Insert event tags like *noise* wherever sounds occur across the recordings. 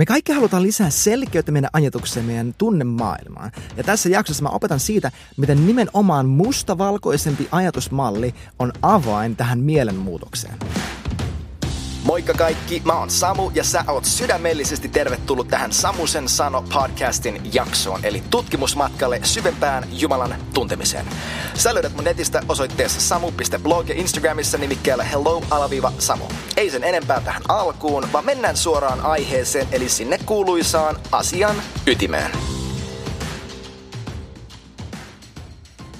Me kaikki halutaan lisää selkeyttä meidän ajatukseen, meidän tunnemaailmaan. Ja tässä jaksossa mä opetan siitä, miten nimenomaan mustavalkoisempi ajatusmalli on avain tähän mielenmuutokseen. Moikka kaikki, mä oon Samu ja sä oot sydämellisesti tervetullut tähän Samusen sano podcastin jaksoon, eli tutkimusmatkalle syvempään Jumalan tuntemiseen. Sä löydät mun netistä osoitteessa samu.blog ja Instagramissa nimikkeellä hello-samu. Ei sen enempää tähän alkuun, vaan mennään suoraan aiheeseen, eli sinne kuuluisaan asian ytimeen.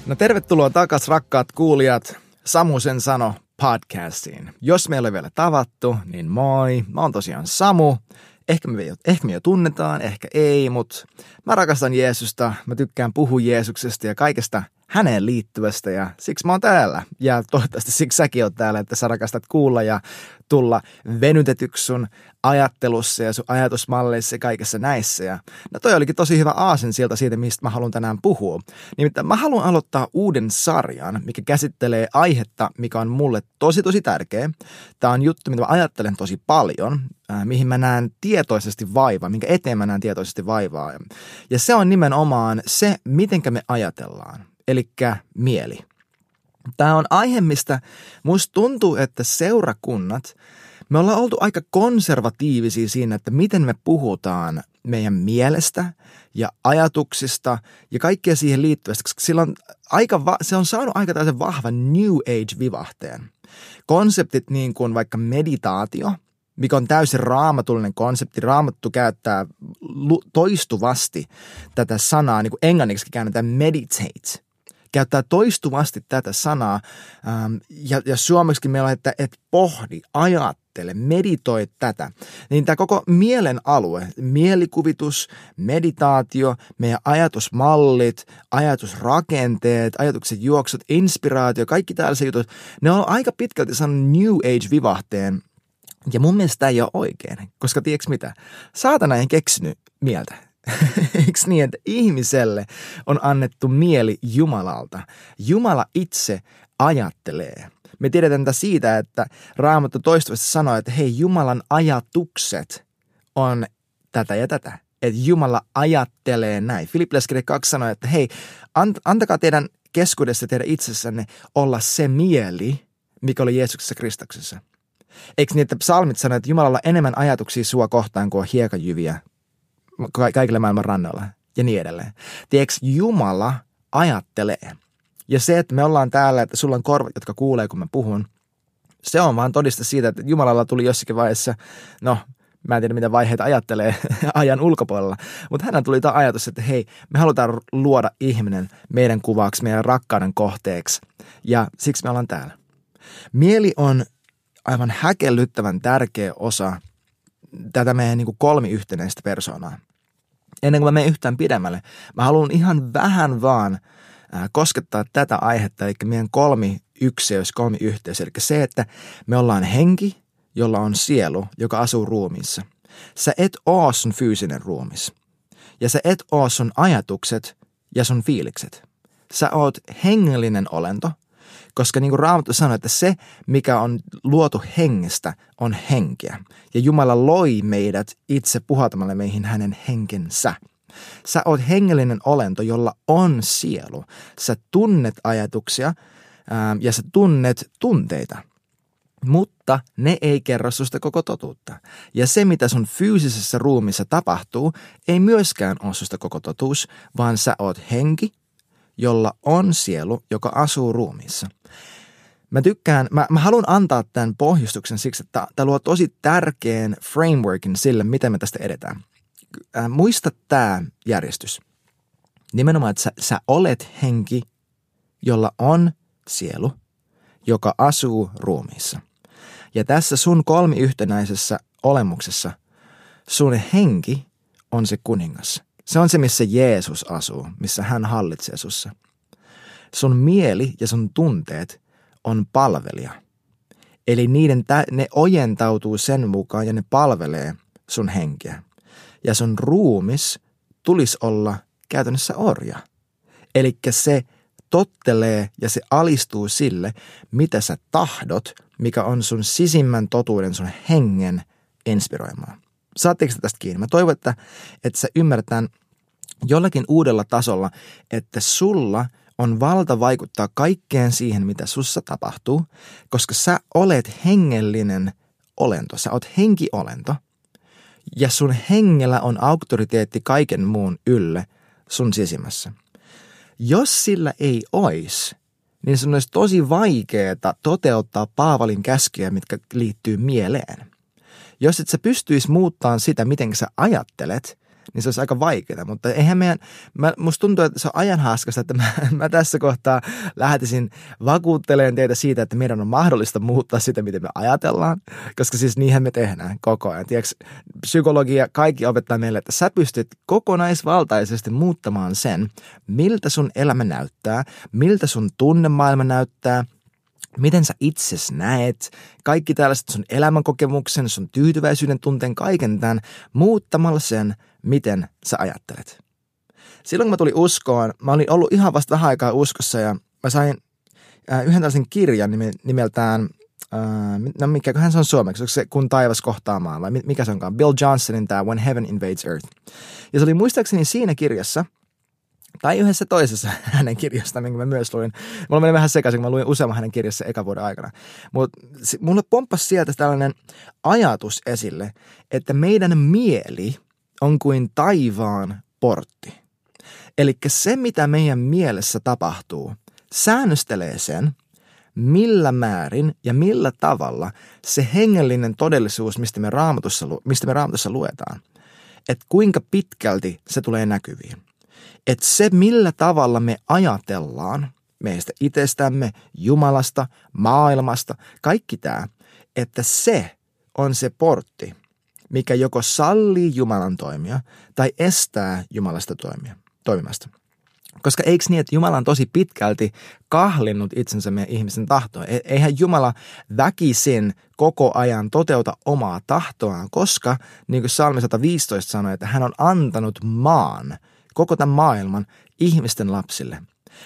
No tervetuloa takas rakkaat kuulijat. Samusen sano podcastiin. Jos me ei ole vielä tavattu, niin moi. Mä oon tosiaan Samu. Ehkä me, jo, ehkä me jo tunnetaan, ehkä ei, mutta mä rakastan Jeesusta. Mä tykkään puhua Jeesuksesta ja kaikesta häneen liittyvästä ja siksi mä oon täällä. Ja toivottavasti siksi säkin oot täällä, että sä rakastat kuulla ja tulla venytetyksi sun ajattelussa ja sun ajatusmalleissa ja kaikessa näissä. Ja no toi olikin tosi hyvä aasen sieltä siitä, mistä mä haluan tänään puhua. Nimittäin mä haluan aloittaa uuden sarjan, mikä käsittelee aihetta, mikä on mulle tosi tosi tärkeä. Tämä on juttu, mitä mä ajattelen tosi paljon, äh, mihin mä näen tietoisesti vaivaa, minkä eteen mä näen tietoisesti vaivaa. Ja se on nimenomaan se, mitenkä me ajatellaan eli mieli. Tämä on aihe, mistä musta tuntuu, että seurakunnat, me ollaan oltu aika konservatiivisia siinä, että miten me puhutaan meidän mielestä ja ajatuksista ja kaikkea siihen liittyvästä, koska sillä on aika va- se on saanut aika tällaisen vahvan New Age-vivahteen. Konseptit niin kuin vaikka meditaatio, mikä on täysin raamatullinen konsepti. Raamattu käyttää toistuvasti tätä sanaa, niin kuin englanniksi käännetään meditate – käyttää toistuvasti tätä sanaa. Ähm, ja, ja suomeksi meillä on, että, että pohdi, ajattele, meditoi tätä. Niin tämä koko mielen alue, mielikuvitus, meditaatio, meidän ajatusmallit, ajatusrakenteet, ajatukset juoksut, inspiraatio, kaikki tällaiset jutut, ne on aika pitkälti saanut New Age-vivahteen ja mun mielestä tämä ei ole oikein, koska tiedätkö mitä? Saatana ei keksinyt mieltä. *laughs* Eikö niin, että ihmiselle on annettu mieli Jumalalta? Jumala itse ajattelee. Me tiedetään tätä siitä, että Raamattu toistuvasti sanoo, että hei, Jumalan ajatukset on tätä ja tätä. Että Jumala ajattelee näin. Filippiläiskirja 2 sanoo, että hei, antakaa teidän keskuudessa teidän itsessänne olla se mieli, mikä oli Jeesuksessa Kristuksessa. Eikö niin, että psalmit sanoo, että Jumalalla on enemmän ajatuksia sua kohtaan kuin hiekajyviä kaikille maailman rannoilla ja niin edelleen. Tiedätkö, Jumala ajattelee. Ja se, että me ollaan täällä, että sulla on korvat, jotka kuulee, kun mä puhun, se on vaan todiste siitä, että Jumalalla tuli jossakin vaiheessa, no mä en tiedä mitä vaiheita ajattelee *laughs* ajan ulkopuolella, mutta hän tuli tämä ajatus, että hei, me halutaan luoda ihminen meidän kuvaksi, meidän rakkauden kohteeksi ja siksi me ollaan täällä. Mieli on aivan häkellyttävän tärkeä osa tätä meidän niin kolmiyhtenäistä persoonaa ennen kuin mä menen yhtään pidemmälle, mä haluan ihan vähän vaan koskettaa tätä aihetta, eli meidän kolmi ykseys, kolmi yhteys. Eli se, että me ollaan henki, jolla on sielu, joka asuu ruumiissa. Sä et oo sun fyysinen ruumis. Ja sä et oo sun ajatukset ja sun fiilikset. Sä oot hengellinen olento, koska niin kuin Raamattu sanoi, että se, mikä on luotu hengestä, on henkeä. Ja Jumala loi meidät itse puhaltamalla meihin hänen henkensä. Sä oot hengellinen olento, jolla on sielu. Sä tunnet ajatuksia ää, ja sä tunnet tunteita. Mutta ne ei kerro susta koko totuutta. Ja se, mitä sun fyysisessä ruumissa tapahtuu, ei myöskään ole susta koko totuus, vaan sä oot henki, jolla on sielu, joka asuu ruumiissa. Mä tykkään, mä, mä haluan antaa tämän pohjustuksen siksi, että tämä luo tosi tärkeän frameworkin sille, miten me tästä edetään. Äh, muista tämä järjestys. Nimenomaan, että sä, sä olet henki, jolla on sielu, joka asuu ruumiissa. Ja tässä sun kolmiyhtenäisessä olemuksessa sun henki on se kuningas – se on se, missä Jeesus asuu, missä hän hallitsee sussa. Sun mieli ja sun tunteet on palvelija. Eli niiden tä- ne ojentautuu sen mukaan ja ne palvelee sun henkeä. Ja sun ruumis tulisi olla käytännössä orja. Eli se tottelee ja se alistuu sille, mitä sä tahdot, mikä on sun sisimmän totuuden, sun hengen inspiroimaa. saatteko tästä kiinni? Mä toivon, että, että sä ymmärretään jollakin uudella tasolla, että sulla on valta vaikuttaa kaikkeen siihen, mitä sussa tapahtuu, koska sä olet hengellinen olento, sä oot henkiolento – ja sun hengellä on auktoriteetti kaiken muun ylle sun sisimmässä. Jos sillä ei ois, niin se olisi tosi vaikeaa toteuttaa Paavalin käskyjä, mitkä liittyy mieleen. Jos et sä pystyisi muuttamaan sitä, miten sä ajattelet, niin se olisi aika vaikeaa. Mutta eihän meidän, mä, musta tuntuu, että se on ajan haaskasta, että mä, *laughs* mä tässä kohtaa lähtisin vakuuttelemaan teitä siitä, että meidän on mahdollista muuttaa sitä, miten me ajatellaan, koska siis niinhän me tehdään koko ajan. Tiedätkö, psykologia, kaikki opettaa meille, että sä pystyt kokonaisvaltaisesti muuttamaan sen, miltä sun elämä näyttää, miltä sun tunnemaailma näyttää, miten sä itses näet, kaikki tällaiset sun elämänkokemuksen, sun tyytyväisyyden tunteen, kaiken tämän, muuttamalla sen, miten sä ajattelet. Silloin kun mä tulin uskoon, mä olin ollut ihan vasta vähän aikaa uskossa ja mä sain äh, yhden tällaisen kirjan nimeltään, äh, no mikäköhän se on suomeksi, onko se Kun taivas kohtaamaan vai mikä se onkaan, Bill Johnsonin tämä When Heaven Invades Earth. Ja se oli muistaakseni siinä kirjassa – tai yhdessä toisessa *laughs* hänen kirjasta, minkä mä myös luin. Mulla meni vähän sekaisin, kun mä luin useamman hänen kirjassa eka vuoden aikana. Mutta mulle pomppasi sieltä tällainen ajatus esille, että meidän mieli on kuin taivaan portti. Eli se, mitä meidän mielessä tapahtuu, säännöstelee sen, millä määrin ja millä tavalla se hengellinen todellisuus, mistä me raamatussa, mistä me raamatussa luetaan, että kuinka pitkälti se tulee näkyviin että se millä tavalla me ajatellaan meistä itsestämme, Jumalasta, maailmasta, kaikki tämä, että se on se portti, mikä joko sallii Jumalan toimia tai estää Jumalasta toimia, toimimasta. Koska eikö niin, että Jumala on tosi pitkälti kahlinnut itsensä meidän ihmisen tahtoon. E-, eihän Jumala väkisin koko ajan toteuta omaa tahtoaan, koska niin kuin Salmi 115 sanoi, että hän on antanut maan – koko tämän maailman ihmisten lapsille.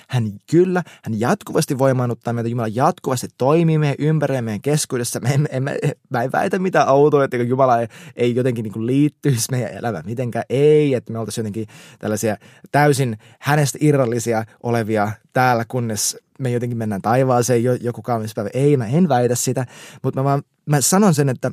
Hän kyllä, hän jatkuvasti voimaannuttaa meitä, Jumala jatkuvasti toimii meidän ympärillä, meidän keskuudessa. Me emme, emme, mä en väitä mitään outoa, että Jumala ei, ei jotenkin niin kuin liittyisi meidän elämään mitenkään. Ei, että me oltaisiin jotenkin tällaisia täysin hänestä irrallisia olevia täällä, kunnes me jotenkin mennään taivaaseen joku kaunis päivä. Ei, mä en väitä sitä, mutta mä vaan mä sanon sen, että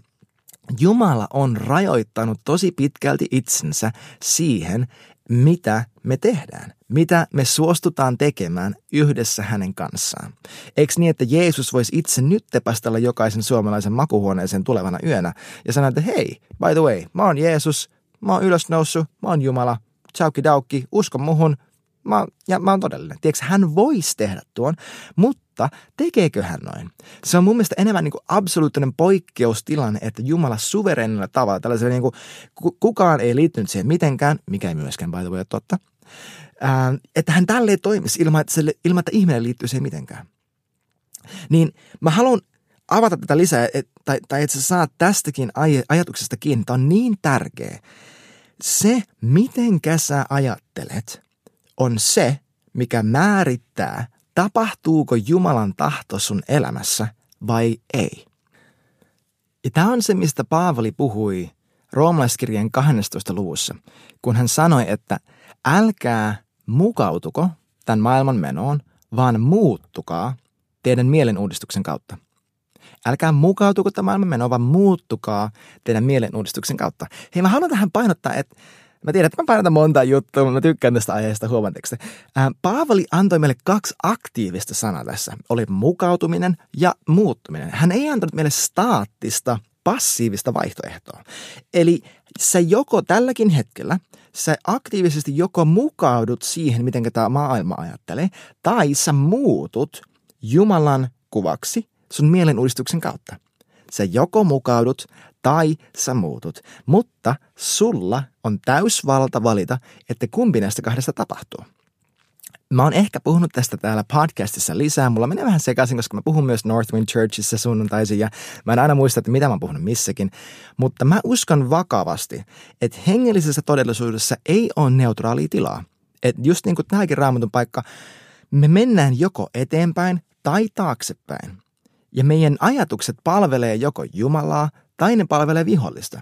Jumala on rajoittanut tosi pitkälti itsensä siihen, mitä me tehdään, mitä me suostutaan tekemään yhdessä hänen kanssaan. Eikö niin, että Jeesus voisi itse nyt tepastella jokaisen suomalaisen makuhuoneeseen tulevana yönä ja sanoa, että hei, by the way, mä oon Jeesus, mä oon ylösnoussut, mä oon Jumala, tsaukki daukki, usko muhun, mä, ja mä oon todellinen. Tiedätkö, hän voisi tehdä tuon, mutta tekeekö hän noin? Se on mun mielestä enemmän niin kuin absoluuttinen poikkeustilanne, että Jumala suverenilla tavalla, tällaisella niin kuin, kukaan ei liittynyt siihen mitenkään, mikä ei myöskään by way totta, ää, että hän tälleen toimisi ilman, että, se, ilman, että ihminen liittyy siihen mitenkään. Niin mä haluan avata tätä lisää, et, tai, tai että sä saat tästäkin aj- ajatuksesta kiinni. Tämä on niin tärkeä. Se, miten sä ajattelet – on se, mikä määrittää, tapahtuuko Jumalan tahto sun elämässä vai ei. Ja tämä on se, mistä Paavali puhui roomalaiskirjeen 12. luvussa, kun hän sanoi, että älkää mukautuko tämän maailman menoon, vaan muuttukaa teidän mielenuudistuksen kautta. Älkää mukautuko tämän maailman menoon, vaan muuttukaa teidän mielenuudistuksen kautta. Hei, mä haluan tähän painottaa, että Mä tiedän, että mä painotan monta juttua, mutta mä tykkään tästä aiheesta, huomanteko äh, Paavali antoi meille kaksi aktiivista sanaa tässä. Oli mukautuminen ja muuttuminen. Hän ei antanut meille staattista, passiivista vaihtoehtoa. Eli sä joko tälläkin hetkellä, sä aktiivisesti joko mukaudut siihen, miten tämä maailma ajattelee, tai sä muutut Jumalan kuvaksi sun mielenuudistuksen kautta. Sä joko mukaudut tai sä muutut, mutta sulla on täysvalta valita, että kumpi näistä kahdesta tapahtuu. Mä oon ehkä puhunut tästä täällä podcastissa lisää. Mulla menee vähän sekaisin, koska mä puhun myös Northwind Churchissa sunnuntaisin ja mä en aina muista, että mitä mä oon puhunut missäkin. Mutta mä uskon vakavasti, että hengellisessä todellisuudessa ei ole neutraalia tilaa. Et just niin kuin tämäkin raamatun paikka, me mennään joko eteenpäin tai taaksepäin. Ja meidän ajatukset palvelee joko Jumalaa tai ne palvelee vihollista.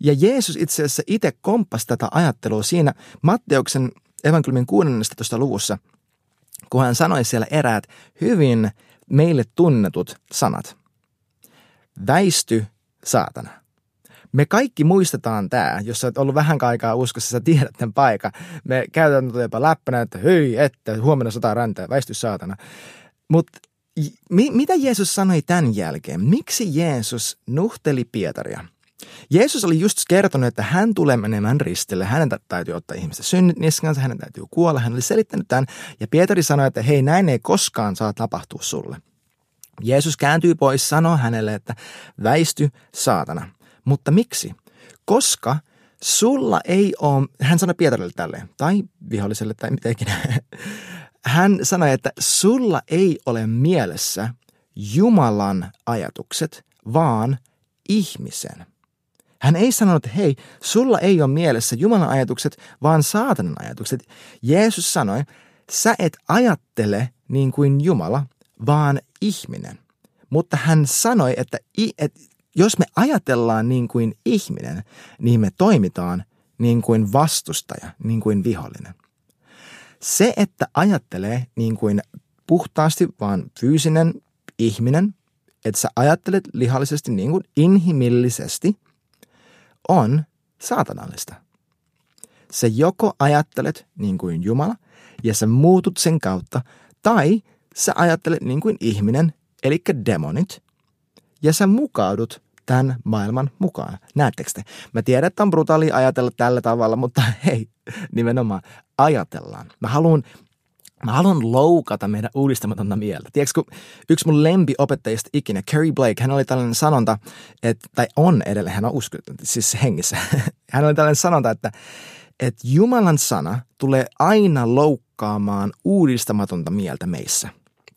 Ja Jeesus itse asiassa itse komppasi tätä ajattelua siinä Matteuksen evankeliumin 16. luvussa, kun hän sanoi siellä eräät hyvin meille tunnetut sanat. Väisty saatana. Me kaikki muistetaan tämä, jos sä oot ollut vähän aikaa uskossa, sä tiedät tämän paikan. Me käytetään tätä jopa läppänä, että hyi, että huomenna sataa räntää, väisty saatana. Mutta mitä Jeesus sanoi tämän jälkeen? Miksi Jeesus nuhteli Pietaria? Jeesus oli just kertonut, että hän tulee menemään ristille. Hänen täytyy ottaa ihmistä synnit niskansa, hänen täytyy kuolla. Hän oli selittänyt tämän ja Pietari sanoi, että hei näin ei koskaan saa tapahtua sulle. Jeesus kääntyy pois, sanoo hänelle, että väisty saatana. Mutta miksi? Koska sulla ei ole, hän sanoi Pietarille tälleen, tai viholliselle tai mitenkin. Hän sanoi, että sulla ei ole mielessä Jumalan ajatukset, vaan ihmisen. Hän ei sanonut, että hei, sulla ei ole mielessä Jumalan ajatukset, vaan saatanan ajatukset. Jeesus sanoi, sä et ajattele niin kuin Jumala, vaan ihminen. Mutta hän sanoi, että, että jos me ajatellaan niin kuin ihminen, niin me toimitaan niin kuin vastustaja, niin kuin vihollinen. Se, että ajattelee niin kuin puhtaasti vaan fyysinen ihminen, että sä ajattelet lihallisesti niin kuin inhimillisesti, on saatanallista. Se joko ajattelet niin kuin Jumala ja sä muutut sen kautta, tai sä ajattelet niin kuin ihminen, eli demonit, ja sä mukaudut tämän maailman mukaan. Näettekö te? Mä tiedän, että on brutaali ajatella tällä tavalla, mutta *laughs* hei, nimenomaan ajatellaan. Mä haluan Mä haluan loukata meidän uudistamatonta mieltä. Tiedätkö, kun yksi mun lempiopettajista ikinä, Kerry Blake, hän oli tällainen sanonta, että, tai on edelleen, hän on usko, siis hengissä. *laughs* hän oli tällainen sanonta, että, että Jumalan sana tulee aina loukkaamaan uudistamatonta mieltä meissä.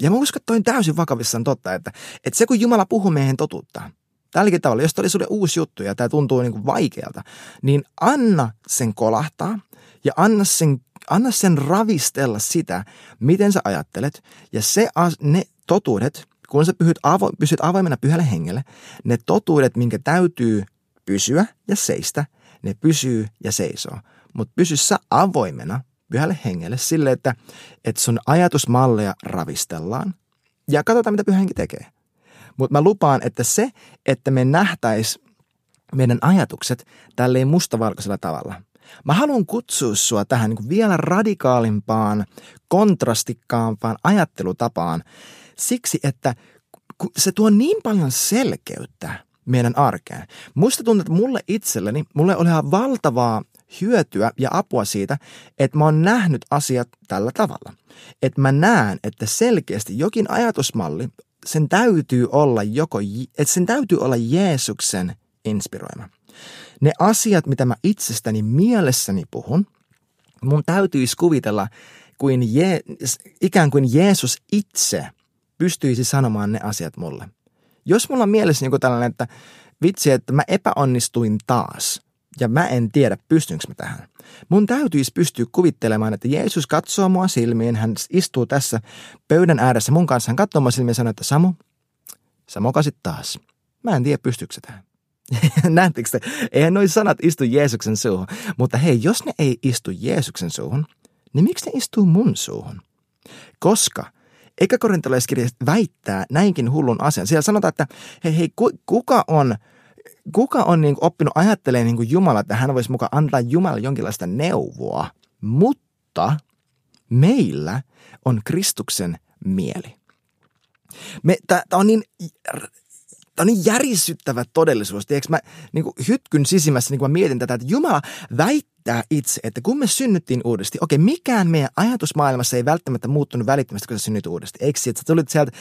Ja mä uskon, että toi on täysin vakavissaan totta, että, että se kun Jumala puhuu meidän totuutta, tälläkin tavalla, jos oli sulle uusi juttu ja tämä tuntuu niin kuin vaikealta, niin anna sen kolahtaa ja anna sen, anna sen ravistella sitä, miten sä ajattelet. Ja se, ne totuudet, kun sä pysyt, avo, pysyt avoimena pyhälle hengelle, ne totuudet, minkä täytyy pysyä ja seistä, ne pysyy ja seisoo. Mutta pysy sä avoimena pyhälle hengelle sille, että, että sun ajatusmalleja ravistellaan ja katsotaan, mitä pyhä henki tekee. Mutta mä lupaan, että se, että me nähtäis meidän ajatukset tälleen mustavalkoisella tavalla. Mä haluan kutsua sua tähän niin vielä radikaalimpaan, kontrastikkaampaan ajattelutapaan siksi, että se tuo niin paljon selkeyttä meidän arkeen. Musta tuntuu, että mulle itselleni, mulle oli ihan valtavaa hyötyä ja apua siitä, että mä oon nähnyt asiat tällä tavalla. Että mä näen, että selkeästi jokin ajatusmalli, sen täytyy olla joko, että sen täytyy olla Jeesuksen inspiroima. Ne asiat, mitä mä itsestäni mielessäni puhun, mun täytyisi kuvitella kuin Je- ikään kuin Jeesus itse pystyisi sanomaan ne asiat mulle. Jos mulla on mielessä joku tällainen, että vitsi, että mä epäonnistuin taas ja mä en tiedä, pystynkö mä tähän. Mun täytyisi pystyä kuvittelemaan, että Jeesus katsoo mua silmiin, hän istuu tässä pöydän ääressä mun kanssa, hän katsoo mua silmiin ja sanoo, että Samu, sä mokasit taas. Mä en tiedä, pystyykö tähän. *laughs* Näettekö te? Eihän noi sanat istu Jeesuksen suuhun. Mutta hei, jos ne ei istu Jeesuksen suuhun, niin miksi ne istuu mun suuhun? Koska eikä korintalaiskirja väittää näinkin hullun asian. Siellä sanotaan, että hei, hei kuka on, kuka on niin oppinut ajattelemaan niin kuin Jumala, että hän voisi mukaan antaa Jumalalle jonkinlaista neuvoa, mutta meillä on Kristuksen mieli. Tämä on niin Tämä on niin järisyttävä todellisuus. Tiedätkö, mä niin kuin hytkyn sisimmässä, niin kuin mä mietin tätä, että Jumala väittää itse, että kun me synnyttiin uudesti, okei, mikään meidän ajatusmaailmassa ei välttämättä muuttunut välittömästi, kun sä synnyt uudesti. Eikö että sä tulit sieltä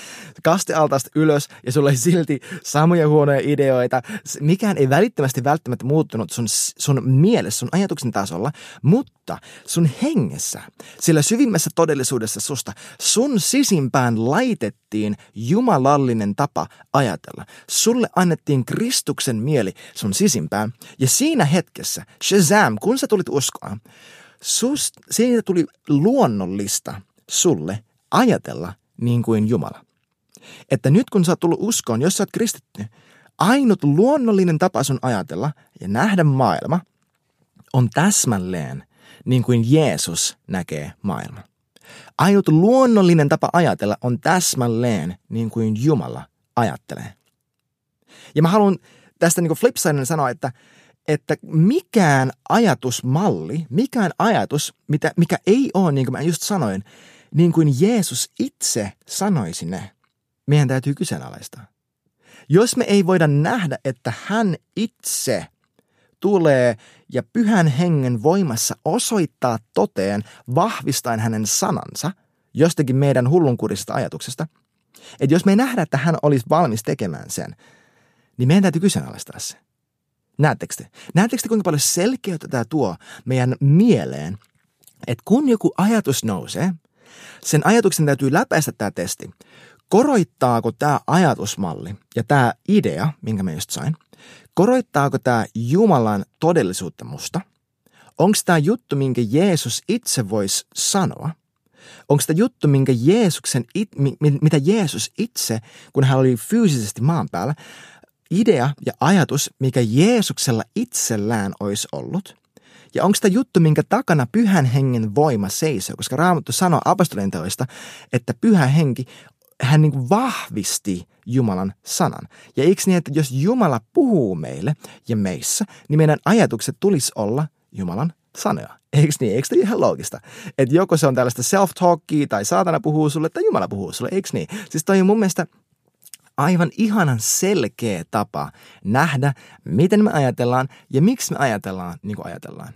kastealtaasta ylös ja sulla oli silti samoja huonoja ideoita. Mikään ei välittömästi välttämättä muuttunut sun, sun mielessä, sun ajatuksen tasolla, mutta sun hengessä, sillä syvimmässä todellisuudessa susta, sun sisimpään laitettiin jumalallinen tapa ajatella. Sulle annettiin Kristuksen mieli sun sisimpään ja siinä hetkessä, Shazam, kun sä tulit uskoa, sust, siitä tuli luonnollista sulle ajatella niin kuin Jumala. Että nyt kun sä oot tullut uskoon, jos sä oot kristitty, Ainut luonnollinen tapa sun ajatella ja nähdä maailma on täsmälleen niin kuin Jeesus näkee maailman. Ainut luonnollinen tapa ajatella on täsmälleen niin kuin Jumala ajattelee. Ja mä haluan tästä niin flipsidena sanoa, että, että mikään ajatusmalli, mikään ajatus, mitä, mikä ei ole, niin kuin mä just sanoin, niin kuin Jeesus itse sanoisi ne, meidän täytyy kyseenalaistaa. Jos me ei voida nähdä, että hän itse tulee ja pyhän hengen voimassa osoittaa toteen, vahvistaen hänen sanansa jostakin meidän hullunkurisesta ajatuksesta, että jos me ei nähdä, että hän olisi valmis tekemään sen, niin meidän täytyy kyseenalaistaa se. Näettekö te? Näettekö te, kuinka paljon selkeyttä tämä tuo meidän mieleen, että kun joku ajatus nousee, sen ajatuksen täytyy läpäistä tämä testi. Koroittaako tämä ajatusmalli ja tämä idea, minkä mä just sain, koroittaako tämä Jumalan todellisuutta musta? Onko tämä juttu, minkä Jeesus itse voisi sanoa? Onko tämä juttu, minkä Jeesuksen, mitä Jeesus itse, kun hän oli fyysisesti maan päällä, idea ja ajatus, mikä Jeesuksella itsellään olisi ollut? Ja onko tämä juttu, minkä takana pyhän hengen voima seisoo? Koska Raamattu sanoo apostolien teoista, että pyhä henki, hän niin vahvisti Jumalan sanan. Ja eikö niin, että jos Jumala puhuu meille ja meissä, niin meidän ajatukset tulisi olla Jumalan sanoja. Eikö niin? Eikö ihan loogista? Että joko se on tällaista self-talkia tai saatana puhuu sulle tai Jumala puhuu sulle, eikö niin? Siis toi on mun mielestä aivan ihanan selkeä tapa nähdä, miten me ajatellaan ja miksi me ajatellaan niin kuin ajatellaan.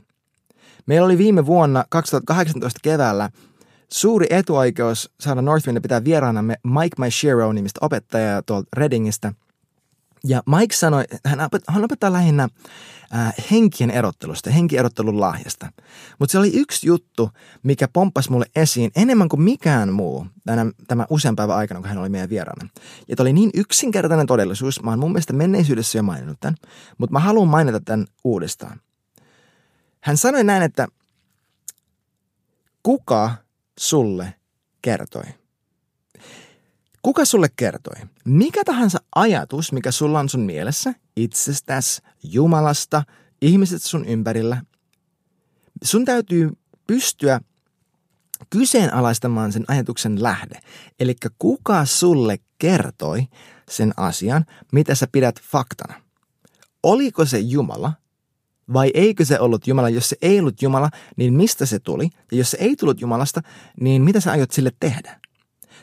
Meillä oli viime vuonna 2018 keväällä suuri etuoikeus saada Northwindin pitää vieraanamme Mike Maishiro nimistä opettajaa tuolta Readingistä. Ja Mike sanoi, hän opettaa lähinnä äh, henkien erottelusta, henkierottelun lahjasta. Mutta se oli yksi juttu, mikä pomppasi mulle esiin enemmän kuin mikään muu tämän, tämän usean päivän aikana, kun hän oli meidän vieraana. Ja oli niin yksinkertainen todellisuus, mä oon mun mielestä menneisyydessä jo maininnut tämän, mutta mä haluan mainita tämän uudestaan. Hän sanoi näin, että kuka sulle kertoi? Kuka sulle kertoi? Mikä tahansa ajatus, mikä sulla on sun mielessä, itsestäsi, Jumalasta, ihmiset sun ympärillä, sun täytyy pystyä kyseenalaistamaan sen ajatuksen lähde. Eli kuka sulle kertoi sen asian, mitä sä pidät faktana? Oliko se Jumala vai eikö se ollut Jumala? Jos se ei ollut Jumala, niin mistä se tuli? Ja jos se ei tullut Jumalasta, niin mitä sä aiot sille tehdä?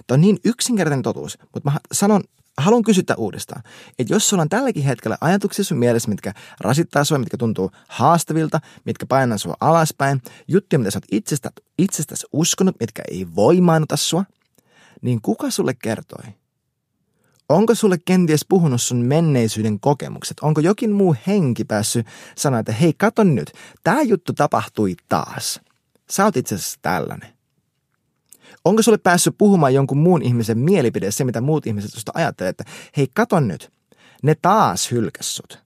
Tämä on niin yksinkertainen totuus, mutta mä sanon, haluan kysyä uudestaan, että jos sulla on tälläkin hetkellä ajatuksia sun mielessä, mitkä rasittaa sua, mitkä tuntuu haastavilta, mitkä painaa sua alaspäin, juttuja, mitä sä oot itsestä, itsestäsi uskonut, mitkä ei voimaannuta sua, niin kuka sulle kertoi? Onko sulle kenties puhunut sun menneisyyden kokemukset? Onko jokin muu henki päässyt sanoa, että hei, kato nyt, tämä juttu tapahtui taas. Sä oot itse asiassa tällainen. Onko sulle päässyt puhumaan jonkun muun ihmisen mielipide, se mitä muut ihmiset susta ajattelee, että hei, kato nyt, ne taas hylkässut.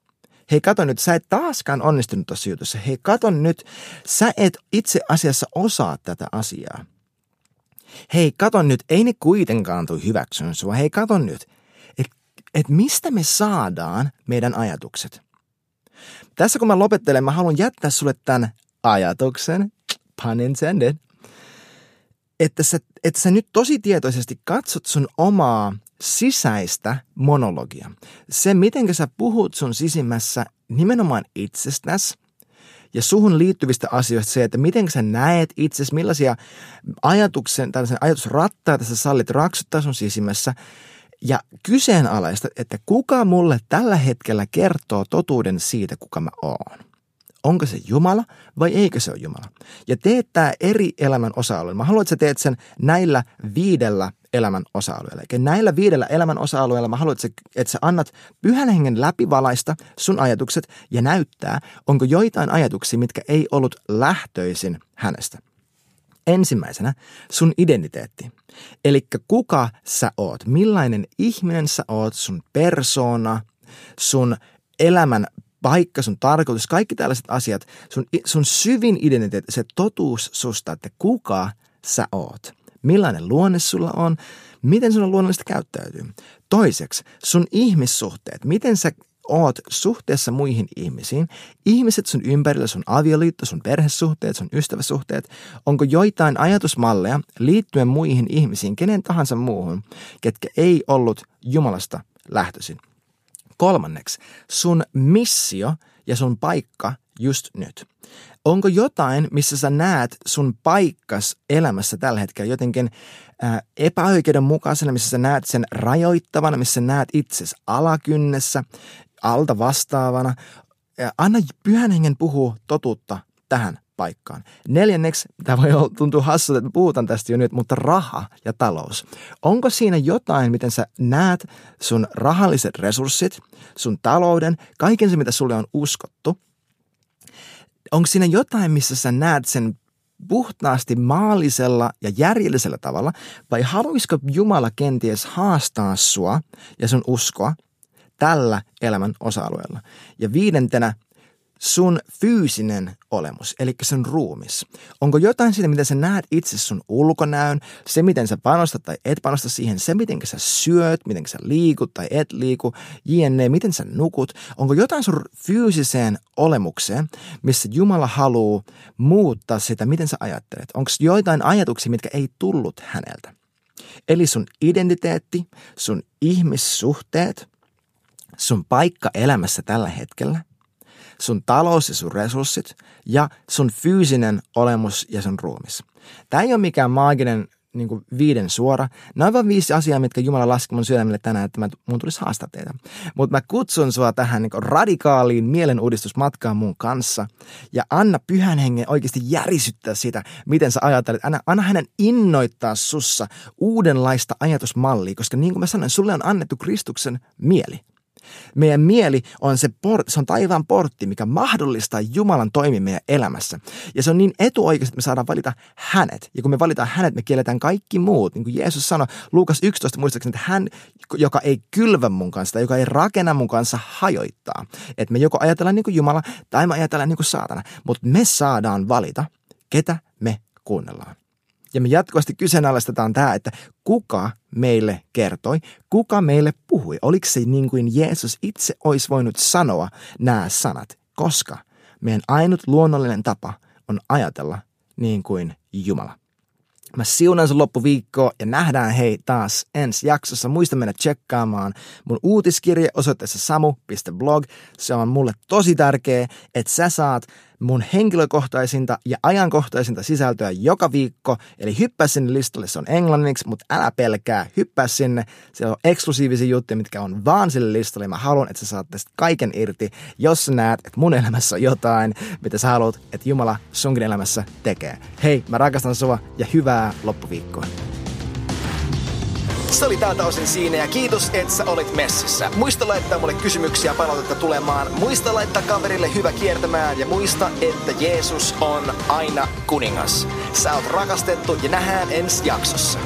Hei, kato nyt, sä et taaskaan onnistunut tuossa jutussa. Hei, kato nyt, sä et itse asiassa osaa tätä asiaa. Hei, kato nyt, ei ne kuitenkaan tule hyväksyn sua. Hei, kato nyt, että mistä me saadaan meidän ajatukset. Tässä kun mä lopettelen, mä haluan jättää sulle tämän ajatuksen, pun intended, että sä, että sä nyt tosi tietoisesti katsot sun omaa sisäistä monologia. Se, miten sä puhut sun sisimmässä nimenomaan itsestäsi ja suhun liittyvistä asioista se, että miten sä näet itsesi, millaisia ajatuksen, tällaisen ajatusrattaita sä sallit raksuttaa sun sisimmässä – ja kyseenalaista, että kuka mulle tällä hetkellä kertoo totuuden siitä, kuka mä oon. Onko se Jumala vai eikö se ole Jumala? Ja teet tämä eri elämän osa-alueilla. Mä haluan, että sä teet sen näillä viidellä elämän osa-alueella. Eli näillä viidellä elämän osa-alueella mä haluan, että sä, että sä annat pyhän hengen läpivalaista sun ajatukset ja näyttää, onko joitain ajatuksia, mitkä ei ollut lähtöisin hänestä. Ensimmäisenä sun identiteetti. Eli kuka sä oot, millainen ihminen sä oot, sun persona, sun elämän paikka, sun tarkoitus, kaikki tällaiset asiat, sun, sun syvin identiteetti, se totuus susta, että kuka sä oot. Millainen luonne sulla on, miten sun on luonnollista käyttäytyy. Toiseksi, sun ihmissuhteet, miten sä oot suhteessa muihin ihmisiin, ihmiset sun ympärillä, sun avioliitto, sun perhesuhteet, sun ystäväsuhteet, onko joitain ajatusmalleja liittyen muihin ihmisiin, kenen tahansa muuhun, ketkä ei ollut Jumalasta lähtöisin. Kolmanneksi, sun missio ja sun paikka just nyt. Onko jotain, missä sä näet sun paikkas elämässä tällä hetkellä jotenkin ää, epäoikeudenmukaisena, missä sä näet sen rajoittavana, missä sä näet itsesi alakynnessä, alta vastaavana. Anna pyhän hengen puhua totuutta tähän paikkaan. Neljänneksi, tämä voi tuntua hassulta, että puhutaan tästä jo nyt, mutta raha ja talous. Onko siinä jotain, miten sä näet sun rahalliset resurssit, sun talouden, kaiken se, mitä sulle on uskottu – onko siinä jotain, missä sä näet sen puhtaasti maallisella ja järjellisellä tavalla, vai haluaisiko Jumala kenties haastaa sua ja sun uskoa tällä elämän osa-alueella? Ja viidentenä, sun fyysinen olemus, eli sun ruumis. Onko jotain siitä, miten sä näet itse sun ulkonäön, se miten sä panostat tai et panosta siihen, se miten sä syöt, miten sä liikut tai et liiku, jne, miten sä nukut. Onko jotain sun fyysiseen olemukseen, missä Jumala haluaa muuttaa sitä, miten sä ajattelet? Onko joitain ajatuksia, mitkä ei tullut häneltä? Eli sun identiteetti, sun ihmissuhteet, sun paikka elämässä tällä hetkellä, sun talous ja sun resurssit ja sun fyysinen olemus ja sun ruumis. Tämä ei ole mikään maaginen niin kuin viiden suora. Nämä on vain viisi asiaa, mitkä Jumala laski mun sydämelle tänään, että mun tulisi haastaa teitä. Mutta mä kutsun sua tähän niin radikaaliin mielenuudistusmatkaan mun kanssa ja anna pyhän hengen oikeasti järisyttää sitä, miten sä ajattelet. Anna, anna hänen innoittaa sussa uudenlaista ajatusmallia, koska niin kuin mä sanoin, sulle on annettu Kristuksen mieli. Meidän mieli on se, port, se on taivaan portti, mikä mahdollistaa Jumalan toimia meidän elämässä. Ja se on niin etuoikeus, että me saadaan valita hänet. Ja kun me valitaan hänet, me kielletään kaikki muut. Niin kuin Jeesus sanoi Luukas 11 muistaakseni, että hän, joka ei kylvä mun kanssa tai joka ei rakenna mun kanssa, hajoittaa. Että me joko ajatellaan niin kuin Jumala tai me ajatellaan niin kuin saatana. Mutta me saadaan valita, ketä me kuunnellaan. Ja me jatkuvasti kyseenalaistetaan tämä, että kuka meille kertoi, kuka meille puhui. Oliko se niin kuin Jeesus itse olisi voinut sanoa nämä sanat, koska meidän ainut luonnollinen tapa on ajatella niin kuin Jumala. Mä siunaan sun loppuviikkoa ja nähdään hei taas ensi jaksossa. Muista mennä tsekkaamaan mun uutiskirje osoitteessa samu.blog. Se on mulle tosi tärkeä, että sä saat mun henkilökohtaisinta ja ajankohtaisinta sisältöä joka viikko. Eli hyppää sinne listalle, se on englanniksi, mutta älä pelkää, hyppää sinne. Se on eksklusiivisia juttuja, mitkä on vaan sille listalle. Mä haluan, että sä saat tästä kaiken irti, jos sä näet, että mun elämässä on jotain, mitä sä haluat, että Jumala sunkin elämässä tekee. Hei, mä rakastan sua ja hyvää loppuviikkoa. Se oli tältä osin siinä ja kiitos, että sä olit messissä. Muista laittaa mulle kysymyksiä palautetta tulemaan. Muista laittaa kaverille hyvä kiertämään ja muista, että Jeesus on aina kuningas. Sä oot rakastettu ja nähdään ensi jaksossa.